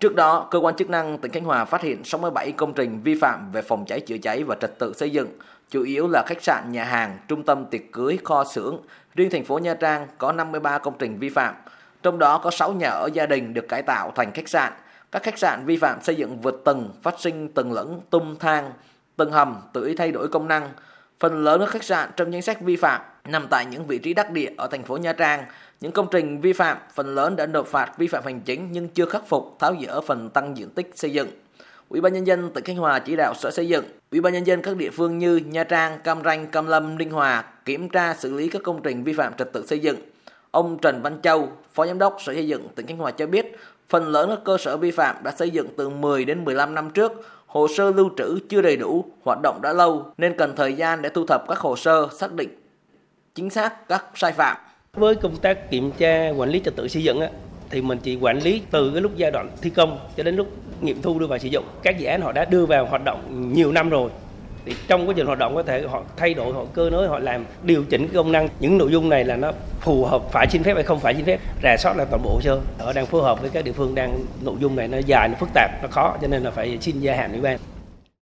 Trước đó, cơ quan chức năng tỉnh Khánh Hòa phát hiện 67 công trình vi phạm về phòng cháy chữa cháy và trật tự xây dựng, chủ yếu là khách sạn, nhà hàng, trung tâm tiệc cưới, kho xưởng. Riêng thành phố Nha Trang có 53 công trình vi phạm, trong đó có 6 nhà ở gia đình được cải tạo thành khách sạn. Các khách sạn vi phạm xây dựng vượt tầng, phát sinh tầng lẫn, tung thang, tầng hầm tự ý thay đổi công năng. Phần lớn các khách sạn trong danh sách vi phạm nằm tại những vị trí đắc địa ở thành phố Nha Trang. Những công trình vi phạm phần lớn đã nộp phạt vi phạm hành chính nhưng chưa khắc phục tháo dỡ phần tăng diện tích xây dựng. Ủy ban nhân dân tỉnh Khánh Hòa chỉ đạo Sở Xây dựng, Ủy ban nhân dân các địa phương như Nha Trang, Cam Ranh, Cam Lâm, Ninh Hòa kiểm tra xử lý các công trình vi phạm trật tự xây dựng. Ông Trần Văn Châu, Phó Giám đốc Sở Xây dựng tỉnh Khánh Hòa cho biết, phần lớn các cơ sở vi phạm đã xây dựng từ 10 đến 15 năm trước, hồ sơ lưu trữ chưa đầy đủ, hoạt động đã lâu nên cần thời gian để thu thập các hồ sơ xác định chính xác các sai phạm. Với công tác kiểm tra quản lý trật tự xây dựng á, thì mình chỉ quản lý từ cái lúc giai đoạn thi công cho đến lúc nghiệm thu đưa vào sử dụng. Các dự án họ đã đưa vào hoạt động nhiều năm rồi. Thì trong quá trình hoạt động có thể họ thay đổi, họ cơ nới, họ làm điều chỉnh cái công năng. Những nội dung này là nó phù hợp phải xin phép hay không phải xin phép, rà soát là toàn bộ hồ sơ. Họ đang phối hợp với các địa phương đang nội dung này nó dài, nó phức tạp, nó khó cho nên là phải xin gia hạn ủy ban.